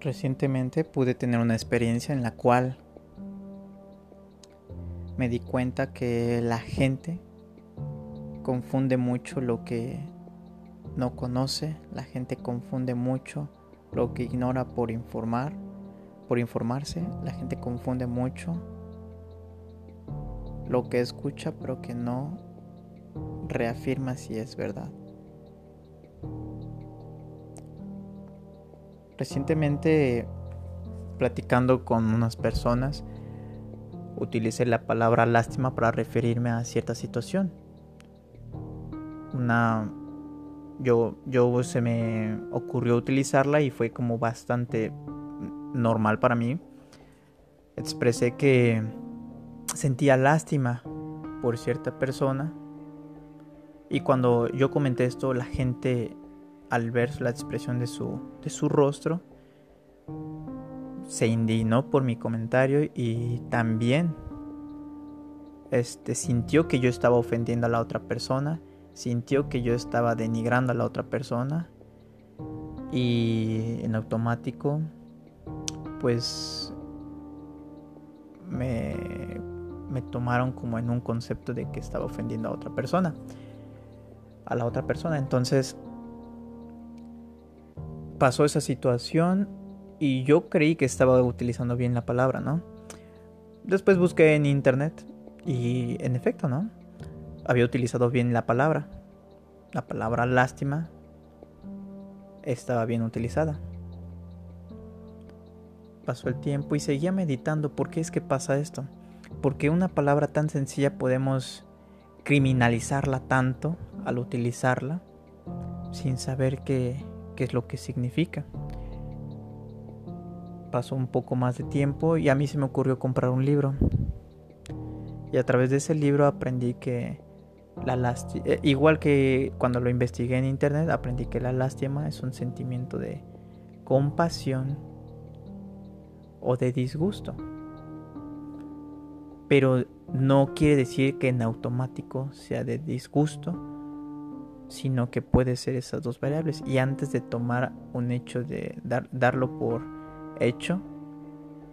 Recientemente pude tener una experiencia en la cual me di cuenta que la gente confunde mucho lo que no conoce, la gente confunde mucho lo que ignora por informar, por informarse, la gente confunde mucho lo que escucha pero que no reafirma si es verdad. Recientemente, platicando con unas personas, utilicé la palabra lástima para referirme a cierta situación. Una yo yo se me ocurrió utilizarla y fue como bastante normal para mí. Expresé que sentía lástima por cierta persona y cuando yo comenté esto la gente al ver la expresión de su, de su rostro, se indignó por mi comentario y también este, sintió que yo estaba ofendiendo a la otra persona, sintió que yo estaba denigrando a la otra persona y en automático pues me, me tomaron como en un concepto de que estaba ofendiendo a otra persona, a la otra persona. Entonces pasó esa situación y yo creí que estaba utilizando bien la palabra, ¿no? Después busqué en internet y en efecto, ¿no? Había utilizado bien la palabra. La palabra lástima estaba bien utilizada. Pasó el tiempo y seguía meditando por qué es que pasa esto. Porque una palabra tan sencilla podemos criminalizarla tanto al utilizarla sin saber que qué es lo que significa. Pasó un poco más de tiempo y a mí se me ocurrió comprar un libro. Y a través de ese libro aprendí que la lástima, eh, igual que cuando lo investigué en internet, aprendí que la lástima es un sentimiento de compasión o de disgusto. Pero no quiere decir que en automático sea de disgusto sino que puede ser esas dos variables. Y antes de tomar un hecho de darlo por hecho,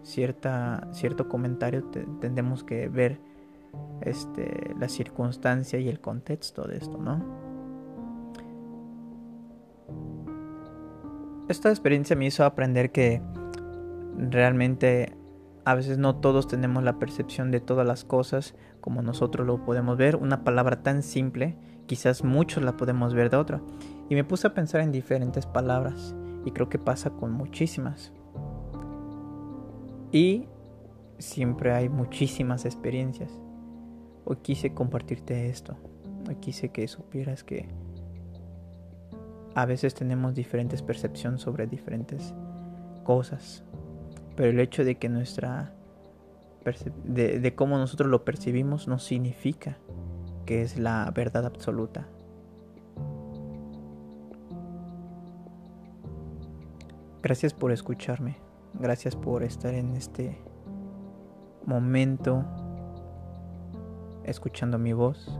cierta, cierto comentario, tendremos que ver este, la circunstancia y el contexto de esto, ¿no? Esta experiencia me hizo aprender que realmente a veces no todos tenemos la percepción de todas las cosas como nosotros lo podemos ver. Una palabra tan simple, quizás muchos la podemos ver de otra. Y me puse a pensar en diferentes palabras y creo que pasa con muchísimas. Y siempre hay muchísimas experiencias. Hoy quise compartirte esto. Hoy quise que supieras que a veces tenemos diferentes percepciones sobre diferentes cosas. Pero el hecho de que nuestra de, de cómo nosotros lo percibimos no significa que es la verdad absoluta. Gracias por escucharme. Gracias por estar en este momento escuchando mi voz.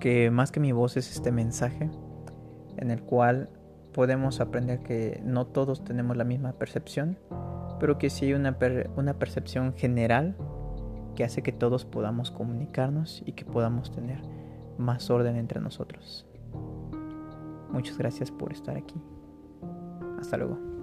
Que más que mi voz es este mensaje en el cual podemos aprender que no todos tenemos la misma percepción, pero que sí hay una, una percepción general que hace que todos podamos comunicarnos y que podamos tener más orden entre nosotros. Muchas gracias por estar aquí. Hasta luego.